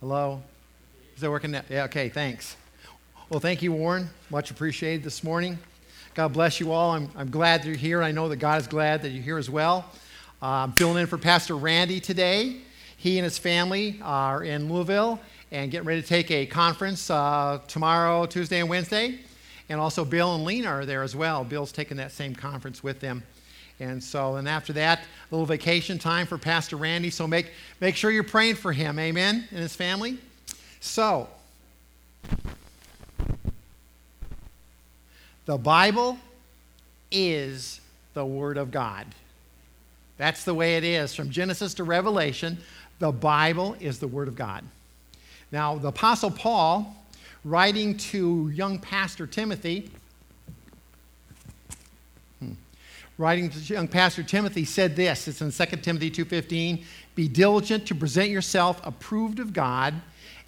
Hello? Is that working? Now? Yeah, okay, thanks. Well, thank you, Warren. Much appreciated this morning. God bless you all. I'm, I'm glad you're here. I know that God is glad that you're here as well. Uh, I'm filling in for Pastor Randy today. He and his family are in Louisville and getting ready to take a conference uh, tomorrow, Tuesday, and Wednesday. And also, Bill and Lena are there as well. Bill's taking that same conference with them. And so, and after that, a little vacation time for Pastor Randy. So make, make sure you're praying for him, amen, and his family. So, the Bible is the Word of God. That's the way it is. From Genesis to Revelation, the Bible is the Word of God. Now, the Apostle Paul, writing to young Pastor Timothy, writing to young pastor timothy said this it's in 2 timothy 2.15 be diligent to present yourself approved of god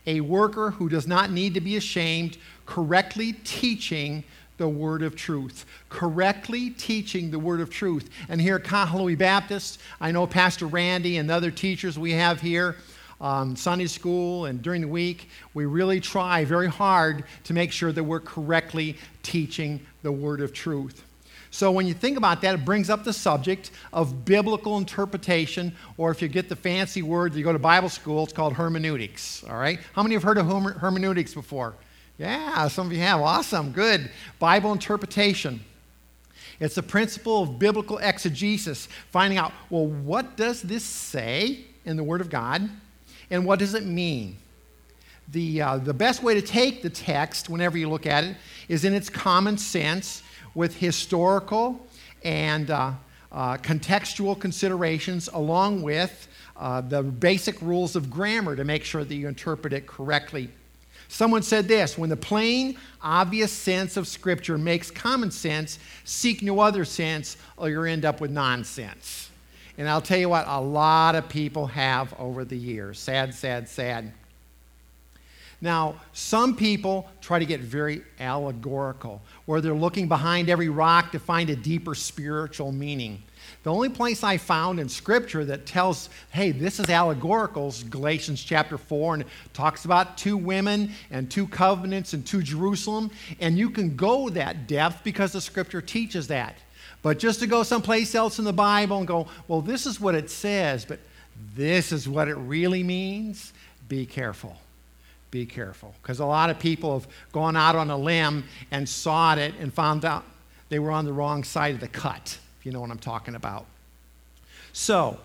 a worker who does not need to be ashamed correctly teaching the word of truth correctly teaching the word of truth and here at Kahului baptist i know pastor randy and the other teachers we have here um, Sunday school and during the week, we really try very hard to make sure that we're correctly teaching the word of truth. So when you think about that, it brings up the subject of biblical interpretation, or if you get the fancy word, you go to Bible school, it's called hermeneutics. All right? How many have heard of hermeneutics before? Yeah, some of you have. Awesome, good. Bible interpretation. It's the principle of biblical exegesis, finding out, well, what does this say in the Word of God, and what does it mean? The, uh, the best way to take the text, whenever you look at it, is in its common sense with historical and uh, uh, contextual considerations, along with uh, the basic rules of grammar to make sure that you interpret it correctly. Someone said this when the plain, obvious sense of Scripture makes common sense, seek no other sense, or you end up with nonsense. And I'll tell you what, a lot of people have over the years. Sad, sad, sad. Now, some people try to get very allegorical, where they're looking behind every rock to find a deeper spiritual meaning. The only place I found in Scripture that tells, hey, this is allegorical is Galatians chapter 4, and talks about two women and two covenants and two Jerusalem. And you can go that depth because the Scripture teaches that. But just to go someplace else in the Bible and go, well, this is what it says, but this is what it really means, be careful be careful. Because a lot of people have gone out on a limb and sawed it and found out they were on the wrong side of the cut, if you know what I'm talking about. So,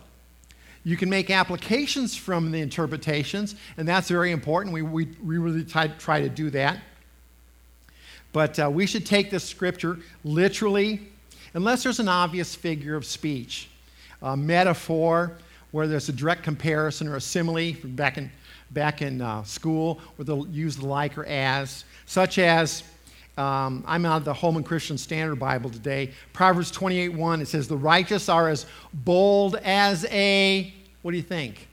you can make applications from the interpretations, and that's very important. We, we, we really try, try to do that. But uh, we should take this scripture literally, unless there's an obvious figure of speech, a metaphor where there's a direct comparison or a simile. Back in back in uh, school where they'll use the like or as, such as um, I'm out of the Holman Christian Standard Bible today. Proverbs 28 1, it says, The righteous are as bold as a, what do you think?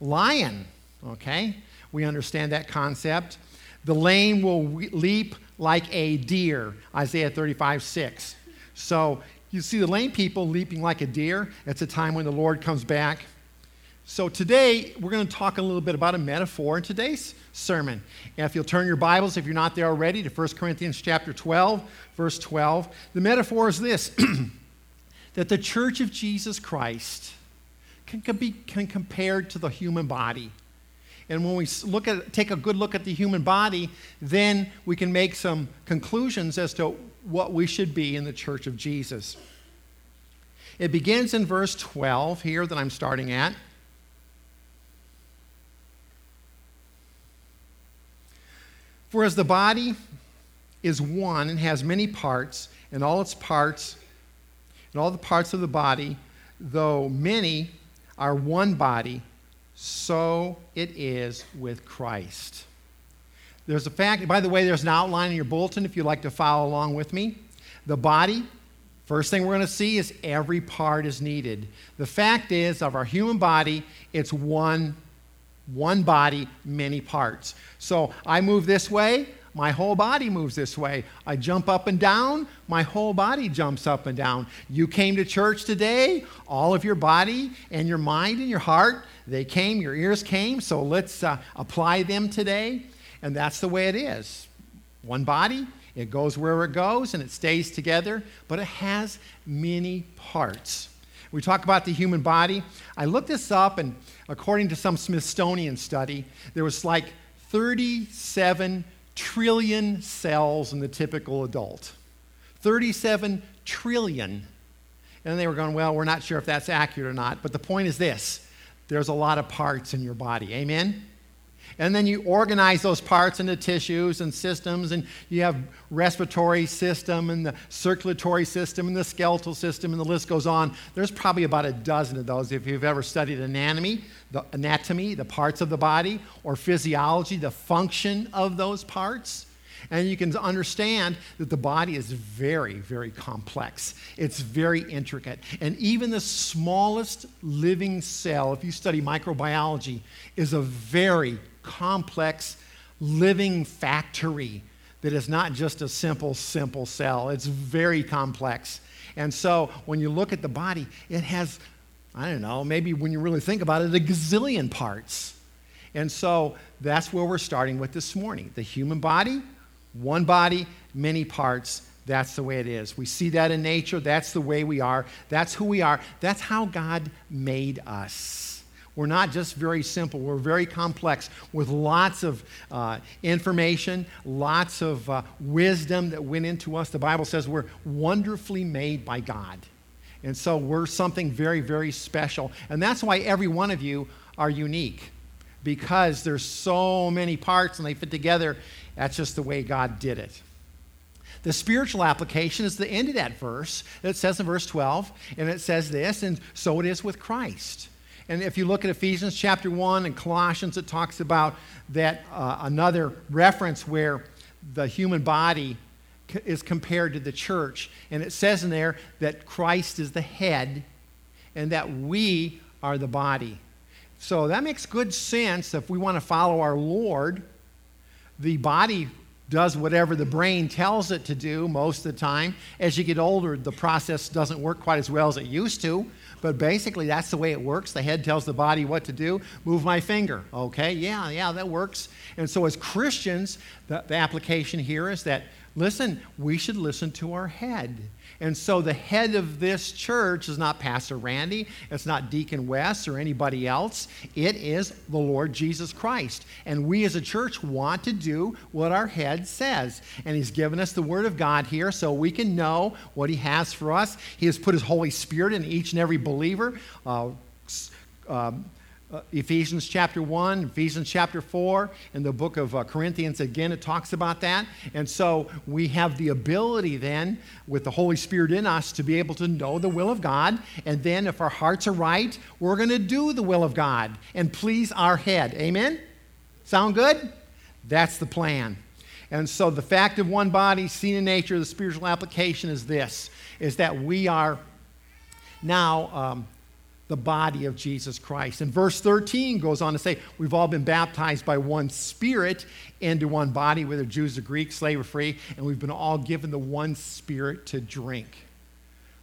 Lion. Okay? We understand that concept. The lame will leap like a deer, Isaiah 35 6. So you see the lame people leaping like a deer. It's a time when the Lord comes back. So today we're going to talk a little bit about a metaphor in today's sermon. And if you'll turn your Bibles, if you're not there already, to 1 Corinthians chapter 12, verse 12, the metaphor is this that the church of Jesus Christ can, can be can compared to the human body. And when we look at, take a good look at the human body, then we can make some conclusions as to what we should be in the church of Jesus. It begins in verse 12 here that I'm starting at. For as the body is one and has many parts, and all its parts, and all the parts of the body, though many are one body, so it is with Christ. There's a fact, by the way, there's an outline in your bulletin if you'd like to follow along with me. The body, first thing we're going to see is every part is needed. The fact is, of our human body, it's one one body, many parts. So I move this way, my whole body moves this way. I jump up and down, my whole body jumps up and down. You came to church today, all of your body and your mind and your heart, they came, your ears came, so let's uh, apply them today. And that's the way it is. One body, it goes wherever it goes and it stays together, but it has many parts. We talk about the human body. I looked this up, and according to some Smithsonian study, there was like 37 trillion cells in the typical adult. 37 trillion. And they were going, well, we're not sure if that's accurate or not, but the point is this there's a lot of parts in your body. Amen? And then you organize those parts into tissues and systems, and you have respiratory system and the circulatory system and the skeletal system, and the list goes on. There's probably about a dozen of those if you've ever studied anatomy, the anatomy, the parts of the body, or physiology, the function of those parts. And you can understand that the body is very, very complex. It's very intricate. And even the smallest living cell, if you study microbiology, is a very complex living factory that is not just a simple, simple cell. It's very complex. And so when you look at the body, it has, I don't know, maybe when you really think about it, a gazillion parts. And so that's where we're starting with this morning. The human body, one body, many parts. That's the way it is. We see that in nature. That's the way we are. That's who we are. That's how God made us. We're not just very simple, we're very complex with lots of uh, information, lots of uh, wisdom that went into us. The Bible says we're wonderfully made by God. And so we're something very, very special. And that's why every one of you are unique because there's so many parts and they fit together. That's just the way God did it. The spiritual application is the end of that verse. It says in verse 12, and it says this, and so it is with Christ. And if you look at Ephesians chapter 1 and Colossians, it talks about that uh, another reference where the human body is compared to the church. And it says in there that Christ is the head and that we are the body. So that makes good sense if we want to follow our Lord. The body does whatever the brain tells it to do most of the time. As you get older, the process doesn't work quite as well as it used to. But basically, that's the way it works. The head tells the body what to do. Move my finger. Okay, yeah, yeah, that works. And so, as Christians, the, the application here is that, listen, we should listen to our head. And so the head of this church is not Pastor Randy, it's not Deacon West or anybody else. It is the Lord Jesus Christ. And we as a church want to do what our head says. And He's given us the Word of God here so we can know what He has for us. He has put His Holy Spirit in each and every believer. Uh, uh, uh, Ephesians chapter 1, Ephesians chapter 4, and the book of uh, Corinthians, again, it talks about that. And so we have the ability then, with the Holy Spirit in us, to be able to know the will of God. And then, if our hearts are right, we're going to do the will of God and please our head. Amen? Sound good? That's the plan. And so the fact of one body seen in nature, the spiritual application is this, is that we are now um, the body of Jesus Christ. And verse 13 goes on to say, We've all been baptized by one Spirit into one body, whether Jews or Greeks, slave or free, and we've been all given the one Spirit to drink.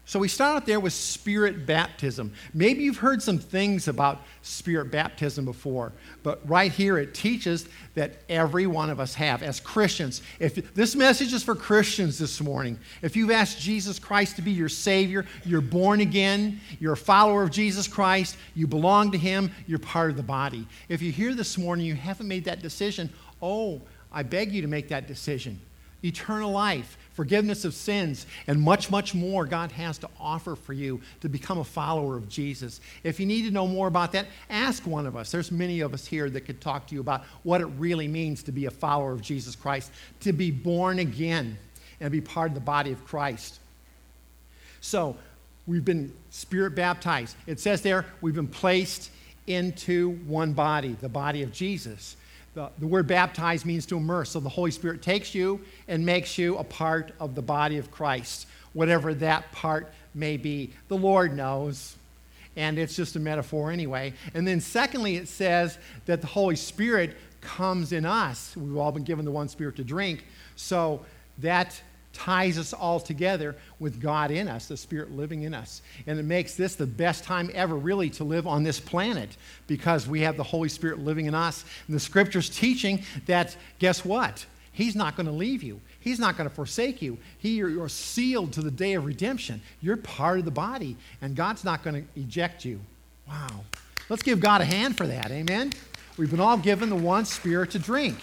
So we start out there with spirit baptism. Maybe you've heard some things about spirit baptism before, but right here it teaches that every one of us have as Christians. If this message is for Christians this morning, if you've asked Jesus Christ to be your savior, you're born again, you're a follower of Jesus Christ, you belong to him, you're part of the body. If you're here this morning you haven't made that decision, oh, I beg you to make that decision. Eternal life forgiveness of sins, and much, much more God has to offer for you to become a follower of Jesus. If you need to know more about that, ask one of us. There's many of us here that could talk to you about what it really means to be a follower of Jesus Christ, to be born again and be part of the body of Christ. So, we've been spirit baptized. It says there, we've been placed into one body, the body of Jesus. The, the word baptize means to immerse. So the Holy Spirit takes you and makes you a part of the body of Christ, whatever that part may be. The Lord knows. And it's just a metaphor anyway. And then, secondly, it says that the Holy Spirit comes in us. We've all been given the one Spirit to drink. So that ties us all together with God in us, the Spirit living in us. And it makes this the best time ever, really, to live on this planet because we have the Holy Spirit living in us. And the scripture's teaching that, guess what? He's not going to leave you. He's not going to forsake you. He, you're, sealed to the day of redemption. You're part of the body, and God's not going to eject you. Wow. Let's give God a hand for that. Amen? We've been all given the one spirit to drink.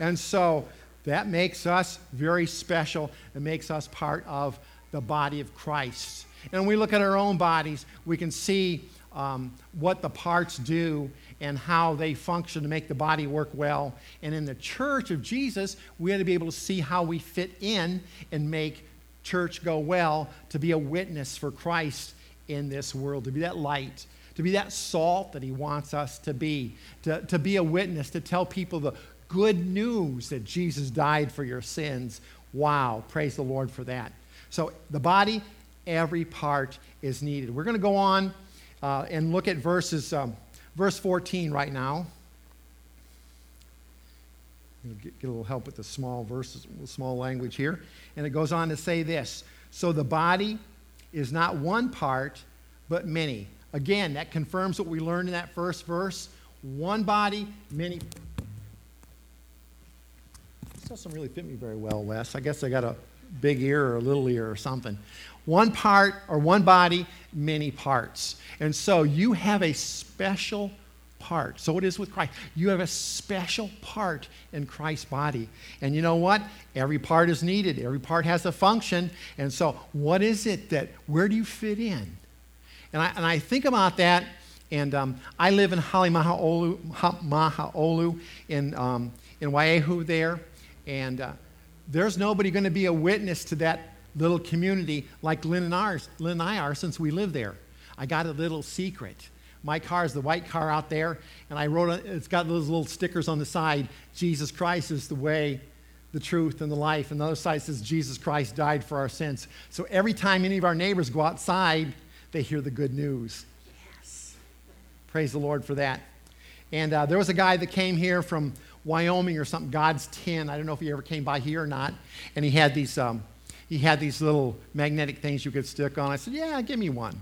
And so that makes us very special. It makes us part of the body of Christ. And when we look at our own bodies, we can see um, what the parts do and how they function to make the body work well. And in the church of Jesus, we ought to be able to see how we fit in and make church go well to be a witness for Christ in this world, to be that light, to be that salt that He wants us to be, to, to be a witness, to tell people the good news that Jesus died for your sins. Wow, praise the Lord for that. So, the body, every part is needed. We're going to go on uh, and look at verses, um, verse 14 right now. Get, get a little help with the small verses, small language here. And it goes on to say this So the body is not one part, but many. Again, that confirms what we learned in that first verse. One body, many doesn't really fit me very well, Wes. I guess I got a big ear or a little ear or something. One part or one body, many parts. And so you have a special part. So it is with Christ. You have a special part in Christ's body. And you know what? Every part is needed, every part has a function. And so, what is it that, where do you fit in? And I, and I think about that, and um, I live in Halemahaolu, Mahaolu in, um, in there. And uh, there's nobody going to be a witness to that little community like Lynn and, ours, Lynn and I are since we live there. I got a little secret. My car is the white car out there, and I wrote, a, it's got those little stickers on the side Jesus Christ is the way, the truth, and the life. And the other side says Jesus Christ died for our sins. So every time any of our neighbors go outside, they hear the good news. Yes. Praise the Lord for that. And uh, there was a guy that came here from Wyoming or something, God's Tin. I don't know if he ever came by here or not. And he had these, um, he had these little magnetic things you could stick on. I said, Yeah, give me one.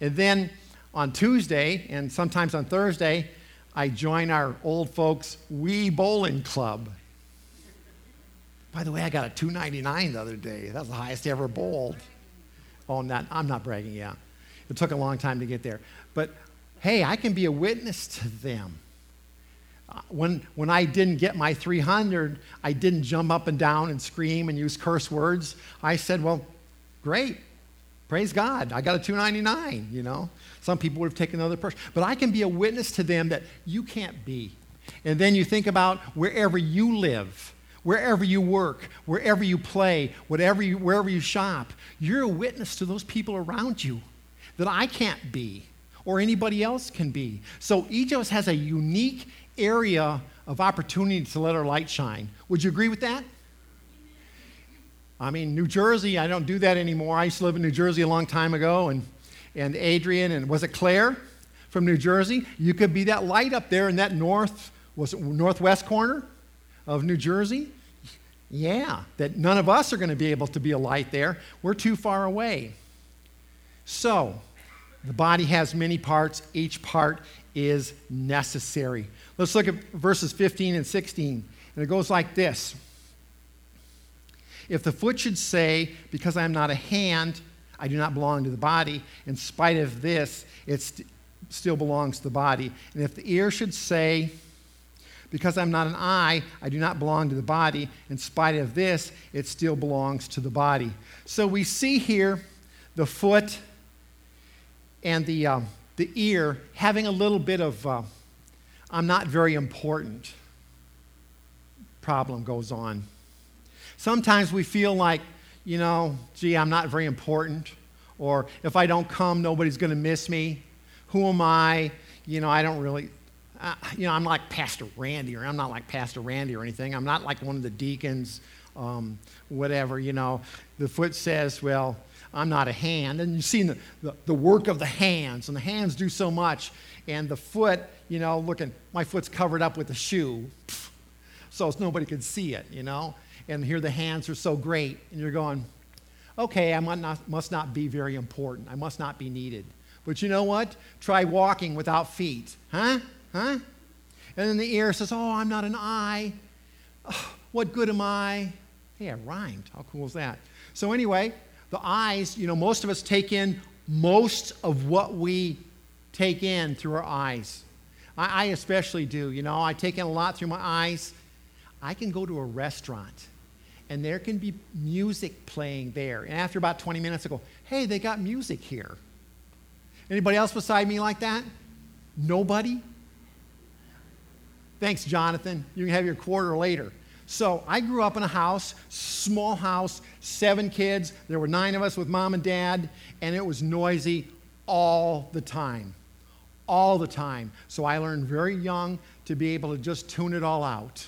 And then on Tuesday and sometimes on Thursday, I join our old folks Wii Bowling Club. By the way, I got a 299 the other day. That's the highest I ever bowled. Oh, not, I'm not bragging, yeah. It took a long time to get there. But hey, I can be a witness to them when, when I didn't get my 300, I didn't jump up and down and scream and use curse words. I said, well, great. Praise God. I got a 299, you know. Some people would have taken another person. But I can be a witness to them that you can't be. And then you think about wherever you live, wherever you work, wherever you play, whatever you, wherever you shop, you're a witness to those people around you that I can't be or anybody else can be. So each of us has a unique area of opportunity to let our light shine. Would you agree with that? I mean, New Jersey, I don't do that anymore. I used to live in New Jersey a long time ago, and, and Adrian, and was it Claire from New Jersey? You could be that light up there in that north, was northwest corner of New Jersey? Yeah, that none of us are going to be able to be a light there. We're too far away. So, the body has many parts, each part is necessary. Let's look at verses 15 and 16. And it goes like this If the foot should say, Because I am not a hand, I do not belong to the body, in spite of this, it st- still belongs to the body. And if the ear should say, because I'm not an eye, I do not belong to the body. In spite of this, it still belongs to the body. So we see here the foot and the, uh, the ear having a little bit of uh, I'm not very important problem goes on. Sometimes we feel like, you know, gee, I'm not very important. Or if I don't come, nobody's going to miss me. Who am I? You know, I don't really, uh, you know, I'm like Pastor Randy, or I'm not like Pastor Randy or anything. I'm not like one of the deacons, um, whatever, you know. The foot says, well, I'm not a hand. And you've seen the, the, the, work of the hands, and the hands do so much. and the foot, you know, looking, my foot's covered up with a shoe, so nobody could see it, you know. And here the hands are so great, and you're going, okay, I must not, must not be very important. I must not be needed. But you know what? Try walking without feet. Huh? Huh? And then the ear says, oh, I'm not an eye. Oh, what good am I? I rhymed. How cool is that? So, anyway, the eyes, you know, most of us take in most of what we take in through our eyes. I, I especially do. You know, I take in a lot through my eyes. I can go to a restaurant and there can be music playing there. And after about 20 minutes, I go, hey, they got music here. Anybody else beside me like that? Nobody? Thanks, Jonathan. You can have your quarter later. So I grew up in a house, small house, seven kids. There were nine of us with mom and dad, and it was noisy all the time. All the time. So I learned very young to be able to just tune it all out.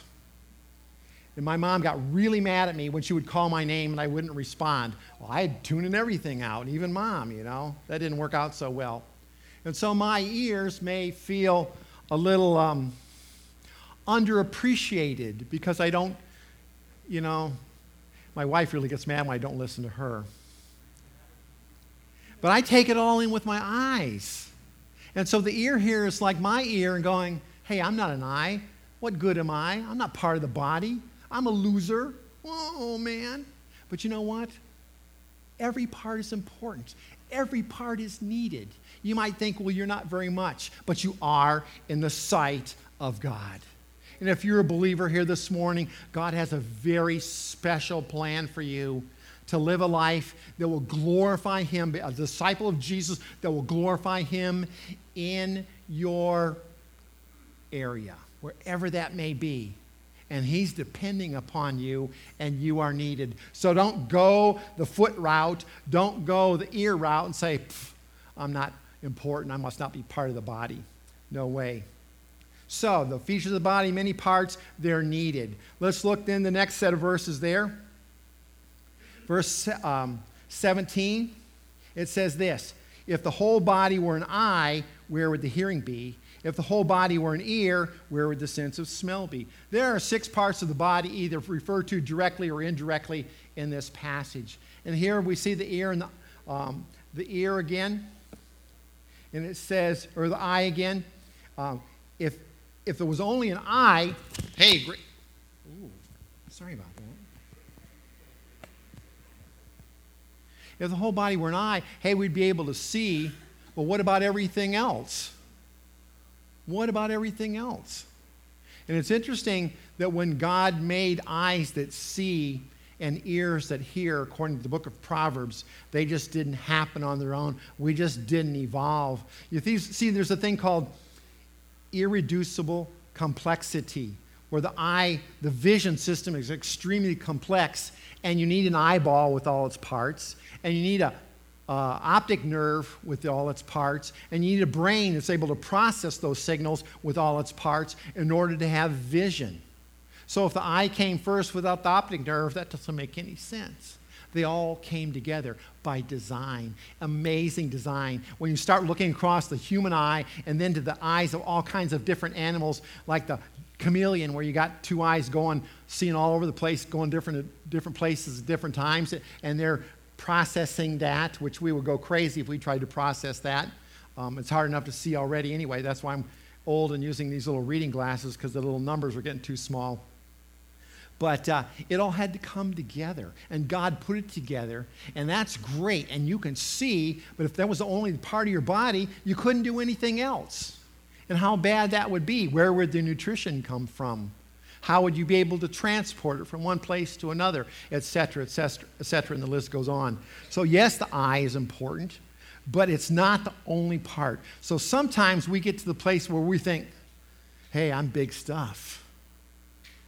And my mom got really mad at me when she would call my name and I wouldn't respond. Well, I had tuning everything out, even mom, you know. That didn't work out so well. And so my ears may feel a little um, underappreciated because I don't, you know, my wife really gets mad when I don't listen to her. But I take it all in with my eyes. And so the ear here is like my ear and going, hey, I'm not an eye. What good am I? I'm not part of the body. I'm a loser. Oh, man. But you know what? Every part is important, every part is needed. You might think, well, you're not very much, but you are in the sight of God. And if you're a believer here this morning, God has a very special plan for you to live a life that will glorify Him, a disciple of Jesus that will glorify Him in your area, wherever that may be. And He's depending upon you, and you are needed. So don't go the foot route, don't go the ear route and say, I'm not important, I must not be part of the body. No way. So, the features of the body, many parts, they're needed. Let's look then the next set of verses there. Verse um, 17, it says this If the whole body were an eye, where would the hearing be? If the whole body were an ear, where would the sense of smell be? There are six parts of the body, either referred to directly or indirectly in this passage. And here we see the ear and the, um, the ear again. And it says, or the eye again. Um, if if there was only an eye, hey, great. Ooh, sorry about that. If the whole body were an eye, hey, we'd be able to see. But what about everything else? What about everything else? And it's interesting that when God made eyes that see and ears that hear, according to the book of Proverbs, they just didn't happen on their own. We just didn't evolve. You see, there's a thing called irreducible complexity, where the eye, the vision system is extremely complex, and you need an eyeball with all its parts, and you need a uh, optic nerve with all its parts, and you need a brain that's able to process those signals with all its parts in order to have vision. So if the eye came first without the optic nerve, that doesn't make any sense. They all came together by design. Amazing design. When you start looking across the human eye and then to the eyes of all kinds of different animals, like the chameleon, where you got two eyes going, seeing all over the place, going different, different places at different times, and they're processing that, which we would go crazy if we tried to process that. Um, it's hard enough to see already anyway. That's why I'm old and using these little reading glasses because the little numbers are getting too small. But uh, it all had to come together, and God put it together, and that's great. And you can see, but if that was the only part of your body, you couldn't do anything else. And how bad that would be. Where would the nutrition come from? How would you be able to transport it from one place to another, et cetera, et cetera, et cetera, and the list goes on. So, yes, the eye is important, but it's not the only part. So sometimes we get to the place where we think, hey, I'm big stuff.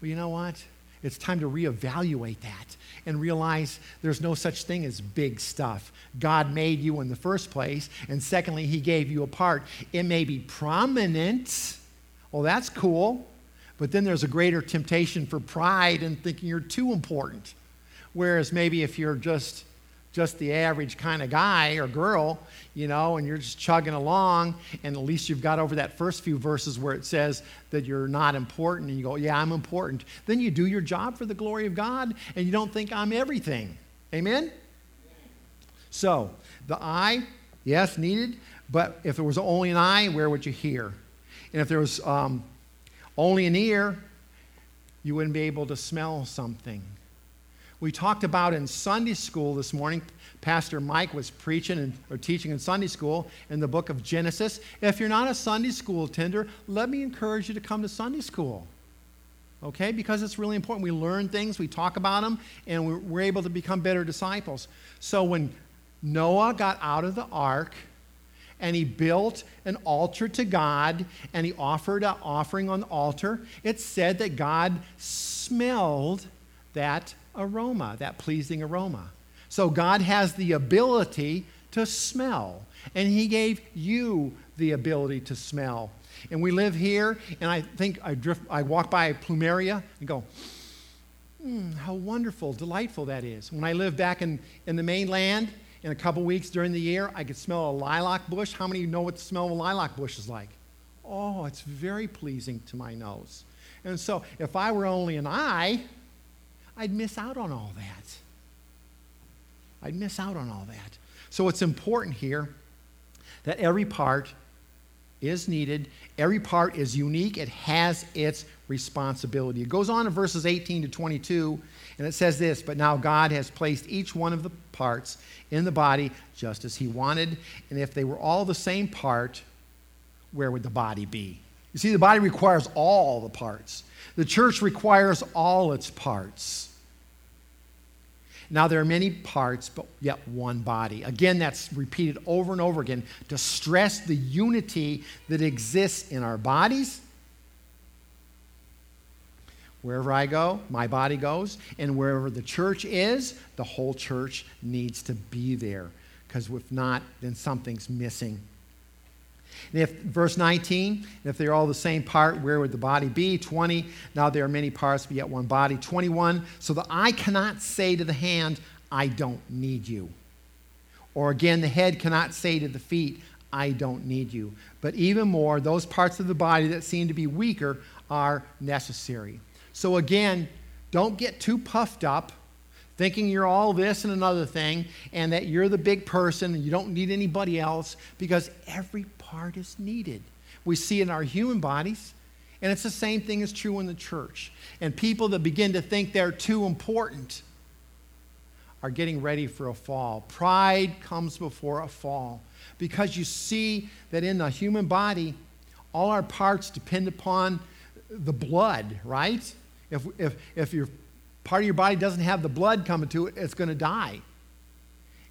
Well, you know what? It's time to reevaluate that and realize there's no such thing as big stuff. God made you in the first place, and secondly, He gave you a part. It may be prominent. Well, that's cool. But then there's a greater temptation for pride and thinking you're too important. Whereas maybe if you're just just the average kind of guy or girl, you know, and you're just chugging along, and at least you've got over that first few verses where it says that you're not important, and you go, Yeah, I'm important. Then you do your job for the glory of God, and you don't think I'm everything. Amen? So, the eye, yes, needed, but if there was only an eye, where would you hear? And if there was um, only an ear, you wouldn't be able to smell something. We talked about in Sunday school this morning, Pastor Mike was preaching and, or teaching in Sunday school in the book of Genesis. If you're not a Sunday school attender, let me encourage you to come to Sunday school. Okay? Because it's really important. We learn things, we talk about them, and we're, we're able to become better disciples. So when Noah got out of the ark, and he built an altar to God and he offered an offering on the altar, it said that God smelled that aroma, that pleasing aroma. So God has the ability to smell, and He gave you the ability to smell. And we live here, and I think I drift, I walk by Plumeria and go, mm, how wonderful, delightful that is. When I lived back in, in the mainland, in a couple weeks during the year, I could smell a lilac bush. How many of you know what the smell of a lilac bush is like? Oh, it's very pleasing to my nose. And so if I were only an eye, I'd miss out on all that. I'd miss out on all that. So it's important here that every part is needed, every part is unique, it has its responsibility. It goes on in verses 18 to 22, and it says this But now God has placed each one of the parts in the body just as He wanted, and if they were all the same part, where would the body be? You see, the body requires all the parts. The church requires all its parts. Now, there are many parts, but yet one body. Again, that's repeated over and over again to stress the unity that exists in our bodies. Wherever I go, my body goes. And wherever the church is, the whole church needs to be there. Because if not, then something's missing. And if, verse 19, if they're all the same part, where would the body be? 20, now there are many parts, but yet one body. 21, so the eye cannot say to the hand, I don't need you. Or again, the head cannot say to the feet, I don't need you. But even more, those parts of the body that seem to be weaker are necessary. So again, don't get too puffed up thinking you're all this and another thing and that you're the big person and you don't need anybody else because every part is needed. We see in our human bodies, and it's the same thing is true in the church. And people that begin to think they're too important are getting ready for a fall. Pride comes before a fall because you see that in the human body, all our parts depend upon the blood, right? If, if, if your part of your body doesn't have the blood coming to it, it's going to die.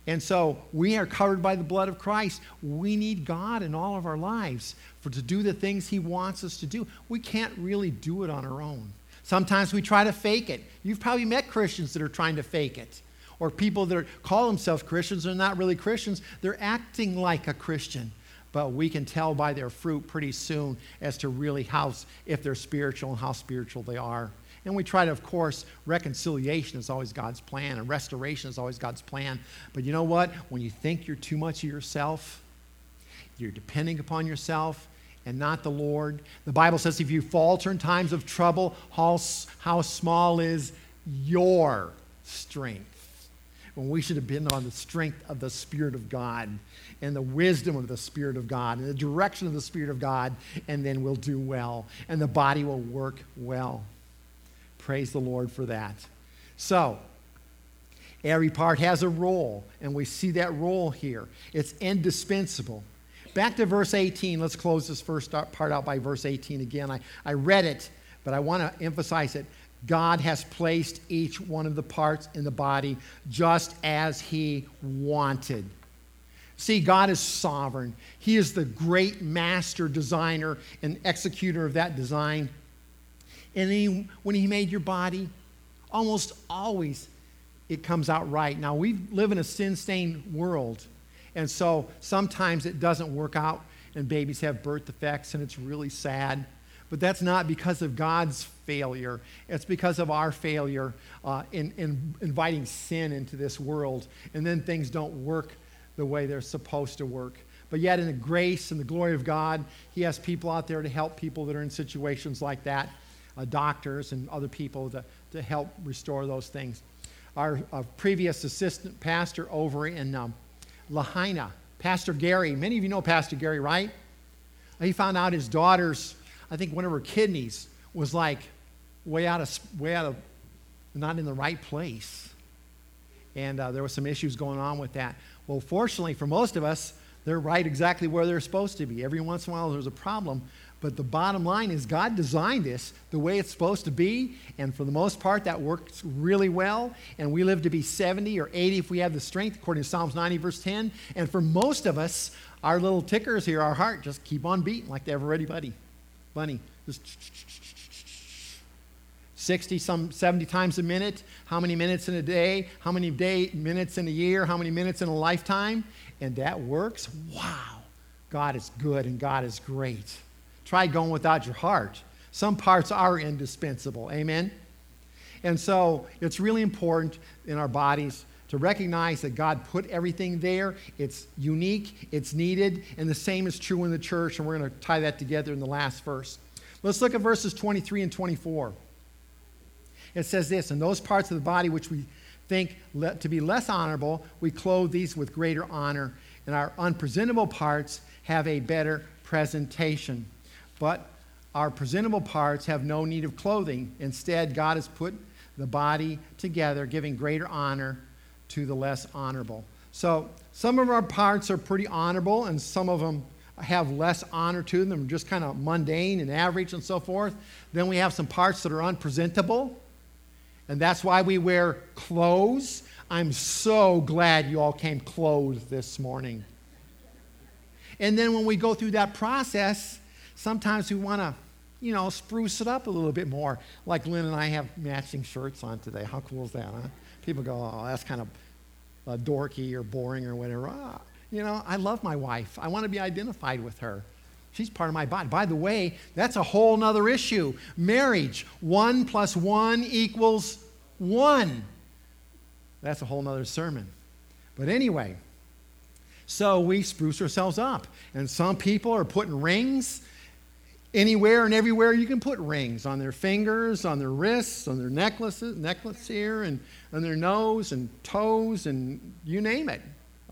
And so we are covered by the blood of Christ. We need God in all of our lives for to do the things he wants us to do. We can't really do it on our own. Sometimes we try to fake it. You've probably met Christians that are trying to fake it. Or people that are, call themselves Christians are not really Christians. They're acting like a Christian. But we can tell by their fruit pretty soon as to really how, if they're spiritual and how spiritual they are. And we try to, of course, reconciliation is always God's plan, and restoration is always God's plan. But you know what? When you think you're too much of yourself, you're depending upon yourself and not the Lord. The Bible says if you falter in times of trouble, how, how small is your strength? When we should have been on the strength of the Spirit of God and the wisdom of the Spirit of God and the direction of the Spirit of God, and then we'll do well and the body will work well. Praise the Lord for that. So, every part has a role, and we see that role here. It's indispensable. Back to verse 18. Let's close this first part out by verse 18 again. I, I read it, but I want to emphasize it. God has placed each one of the parts in the body just as He wanted. See, God is sovereign. He is the great master designer and executor of that design. And he, when he made your body, almost always it comes out right. Now, we live in a sin stained world, and so sometimes it doesn't work out, and babies have birth defects, and it's really sad. But that's not because of God's failure. It's because of our failure uh, in, in inviting sin into this world. And then things don't work the way they're supposed to work. But yet, in the grace and the glory of God, He has people out there to help people that are in situations like that, uh, doctors and other people to, to help restore those things. Our uh, previous assistant pastor over in um, Lahaina, Pastor Gary, many of you know Pastor Gary, right? He found out his daughter's, I think one of her kidneys was like way out of, way out of, not in the right place. And uh, there were some issues going on with that. Well, fortunately for most of us, they're right exactly where they're supposed to be. Every once in a while there's a problem, but the bottom line is God designed this the way it's supposed to be, and for the most part that works really well. And we live to be 70 or 80 if we have the strength, according to Psalms 90, verse 10. And for most of us, our little tickers here, our heart, just keep on beating like the ever ready buddy. Bunny. Just 60 some 70 times a minute how many minutes in a day how many day minutes in a year how many minutes in a lifetime and that works wow god is good and god is great try going without your heart. Some parts are indispensable. Amen? And so it's really important in our bodies to recognize that god put everything there. It's unique it's needed and the same is true in the church and we're going to tie that together in the last verse. Let's look at verses 23 and 24 it says this In those parts of the body which we think to be less honorable, we clothe these with greater honor, and our unpresentable parts have a better presentation. But our presentable parts have no need of clothing. Instead, God has put the body together, giving greater honor to the less honorable. So, some of our parts are pretty honorable, and some of them have less honor to them, just kind of mundane and average and so forth. Then we have some parts that are unpresentable, and that's why we wear clothes. I'm so glad you all came clothed this morning. And then when we go through that process, sometimes we want to, you know, spruce it up a little bit more. Like Lynn and I have matching shirts on today. How cool is that, huh? People go, oh, that's kind of uh, dorky or boring or whatever. Ah, you know, I love my wife. I want to be identified with her. She's part of my body. By the way, that's a whole nother issue. Marriage, one plus one equals one. That's a whole nother sermon. But anyway, so we spruce ourselves up. And some people are putting rings anywhere and everywhere you can put rings on their fingers, on their wrists, on their necklaces, necklace here, and on their nose and toes, and you name it,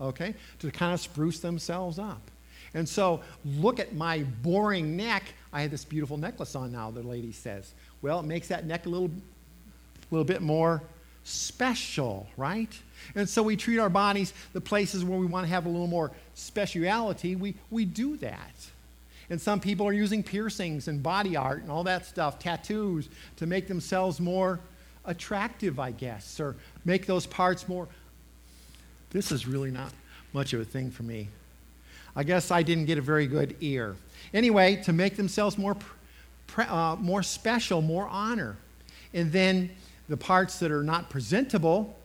okay, to kind of spruce themselves up. And so, look at my boring neck. I have this beautiful necklace on now, the lady says. Well, it makes that neck a little, little bit more special, right? And so we treat our bodies, the places where we want to have a little more speciality, we, we do that. And some people are using piercings and body art and all that stuff, tattoos, to make themselves more attractive, I guess, or make those parts more. This is really not much of a thing for me. I guess I didn't get a very good ear. Anyway, to make themselves more, uh, more special, more honor. And then the parts that are not presentable,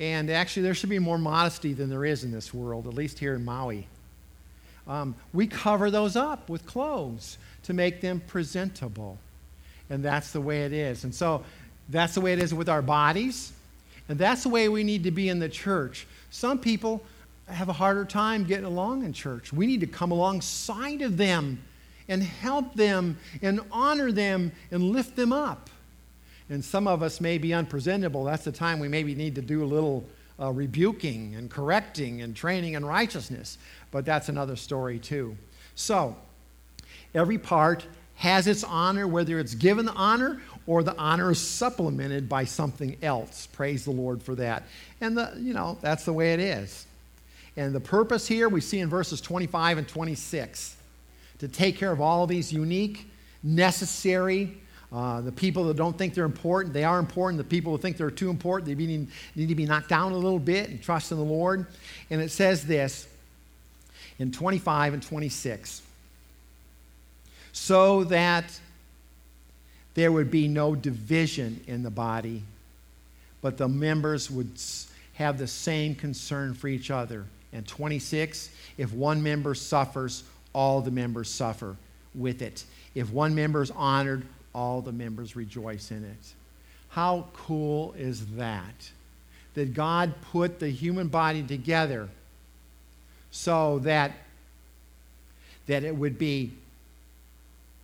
and actually, there should be more modesty than there is in this world, at least here in Maui. Um, we cover those up with clothes to make them presentable. And that's the way it is. And so that's the way it is with our bodies. And that's the way we need to be in the church. Some people have a harder time getting along in church. We need to come alongside of them and help them and honor them and lift them up. And some of us may be unpresentable. That's the time we maybe need to do a little uh, rebuking and correcting and training in righteousness. But that's another story, too. So, every part has its honor, whether it's given the honor or the honor is supplemented by something else. Praise the Lord for that. And, the, you know, that's the way it is. And the purpose here we see in verses 25 and 26 to take care of all of these unique, necessary, uh, the people that don't think they're important, they are important. The people who think they're too important, they need, need to be knocked down a little bit and trust in the Lord. And it says this in 25 and 26 so that there would be no division in the body, but the members would have the same concern for each other. And 26, if one member suffers, all the members suffer with it. If one member is honored, all the members rejoice in it. How cool is that? That God put the human body together so that, that it would be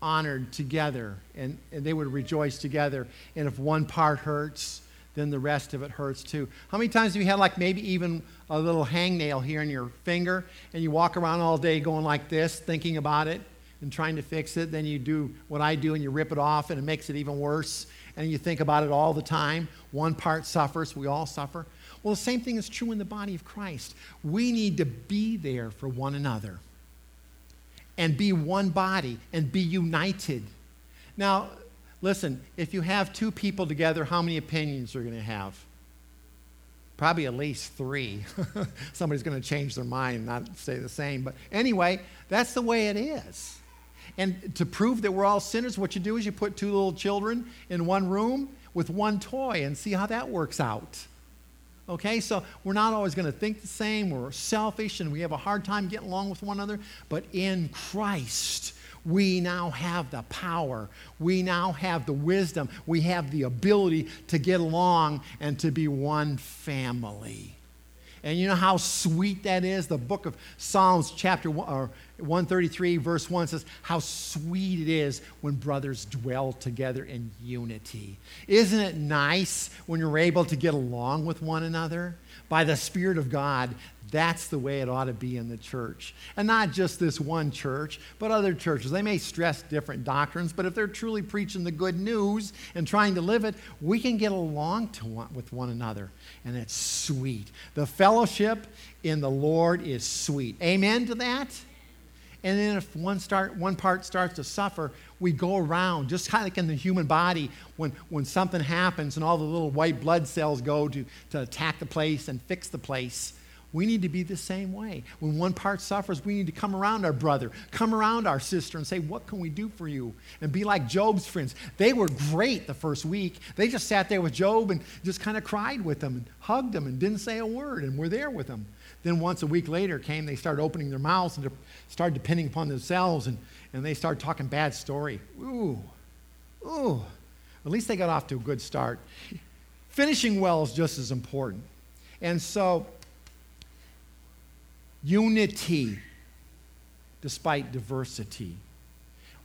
honored together and, and they would rejoice together. And if one part hurts, then the rest of it hurts too. How many times have you had, like, maybe even a little hangnail here in your finger, and you walk around all day going like this, thinking about it and trying to fix it? Then you do what I do and you rip it off, and it makes it even worse. And you think about it all the time. One part suffers, we all suffer. Well, the same thing is true in the body of Christ. We need to be there for one another and be one body and be united. Now, listen, if you have two people together, how many opinions are you going to have? Probably at least three. Somebody's going to change their mind and not stay the same. But anyway, that's the way it is. And to prove that we're all sinners, what you do is you put two little children in one room with one toy and see how that works out. Okay, so we're not always going to think the same. We're selfish and we have a hard time getting along with one another. But in Christ, we now have the power. We now have the wisdom. We have the ability to get along and to be one family. And you know how sweet that is? The book of Psalms, chapter one, or 133, verse 1 says, How sweet it is when brothers dwell together in unity. Isn't it nice when you're able to get along with one another? By the Spirit of God, that's the way it ought to be in the church. And not just this one church, but other churches. They may stress different doctrines, but if they're truly preaching the good news and trying to live it, we can get along one, with one another. And it's sweet. The fellowship in the Lord is sweet. Amen to that? And then if one, start, one part starts to suffer, we go around, just kind of like in the human body, when, when something happens and all the little white blood cells go to, to attack the place and fix the place. We need to be the same way. When one part suffers, we need to come around our brother, come around our sister, and say, What can we do for you? And be like Job's friends. They were great the first week. They just sat there with Job and just kind of cried with him and hugged him and didn't say a word and were there with him. Then, once a week later came, they started opening their mouths and started depending upon themselves and, and they started talking bad story. Ooh, ooh. At least they got off to a good start. Finishing well is just as important. And so, unity despite diversity.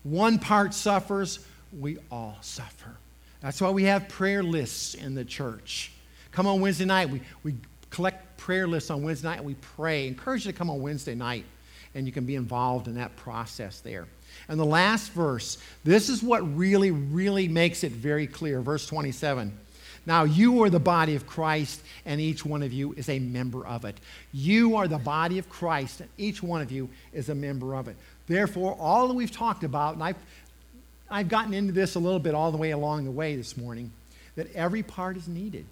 One part suffers, we all suffer. That's why we have prayer lists in the church. Come on Wednesday night, we, we collect prayer lists on Wednesday night and we pray. Encourage you to come on Wednesday night and you can be involved in that process there. And the last verse, this is what really, really makes it very clear. Verse 27. Now, you are the body of Christ, and each one of you is a member of it. You are the body of Christ, and each one of you is a member of it. Therefore, all that we've talked about, and I've, I've gotten into this a little bit all the way along the way this morning, that every part is needed.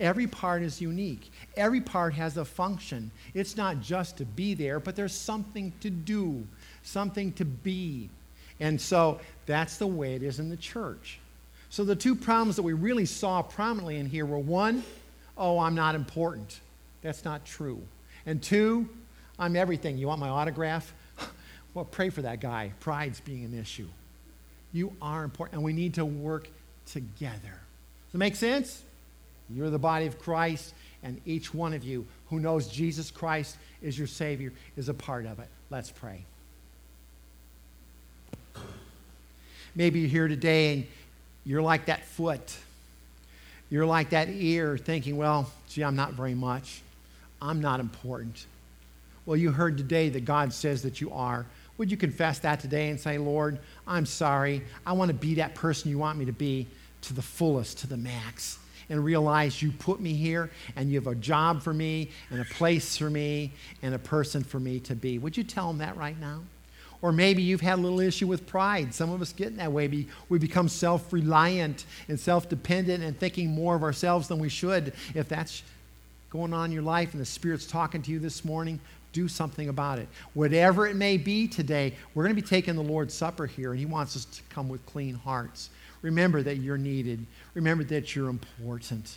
Every part is unique. Every part has a function. It's not just to be there, but there's something to do, something to be. And so that's the way it is in the church. So the two problems that we really saw prominently in here were one, oh, I'm not important. That's not true. And two, I'm everything. You want my autograph? well, pray for that guy. Pride's being an issue. You are important, and we need to work together. Does that make sense? You're the body of Christ, and each one of you who knows Jesus Christ is your Savior is a part of it. Let's pray. Maybe you're here today and you're like that foot. You're like that ear thinking, well, gee, I'm not very much. I'm not important. Well, you heard today that God says that you are. Would you confess that today and say, Lord, I'm sorry. I want to be that person you want me to be to the fullest, to the max, and realize you put me here and you have a job for me and a place for me and a person for me to be. Would you tell him that right now? Or maybe you've had a little issue with pride. Some of us get in that way. We become self reliant and self dependent and thinking more of ourselves than we should. If that's going on in your life and the Spirit's talking to you this morning, do something about it. Whatever it may be today, we're going to be taking the Lord's Supper here, and He wants us to come with clean hearts. Remember that you're needed, remember that you're important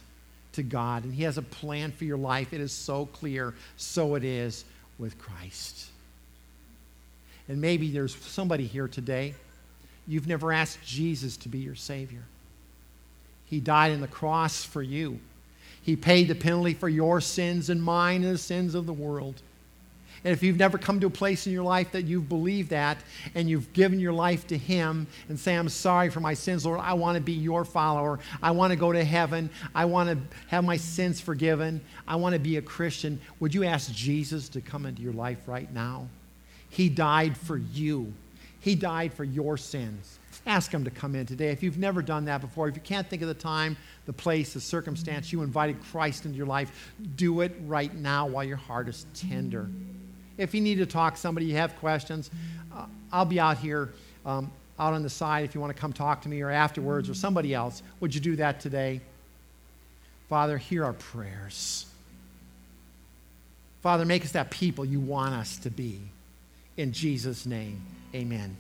to God, and He has a plan for your life. It is so clear. So it is with Christ. And maybe there's somebody here today you've never asked Jesus to be your Savior. He died on the cross for you. He paid the penalty for your sins and mine and the sins of the world. And if you've never come to a place in your life that you've believed that and you've given your life to Him and say, I'm sorry for my sins, Lord, I want to be your follower. I want to go to heaven. I want to have my sins forgiven. I want to be a Christian. Would you ask Jesus to come into your life right now? He died for you, He died for your sins. Ask Him to come in today. If you've never done that before, if you can't think of the time, the place, the circumstance, you invited Christ into your life, do it right now while your heart is tender. If you need to talk to somebody, you have questions, uh, I'll be out here, um, out on the side if you want to come talk to me or afterwards or somebody else. Would you do that today? Father, hear our prayers. Father, make us that people you want us to be. In Jesus' name, amen.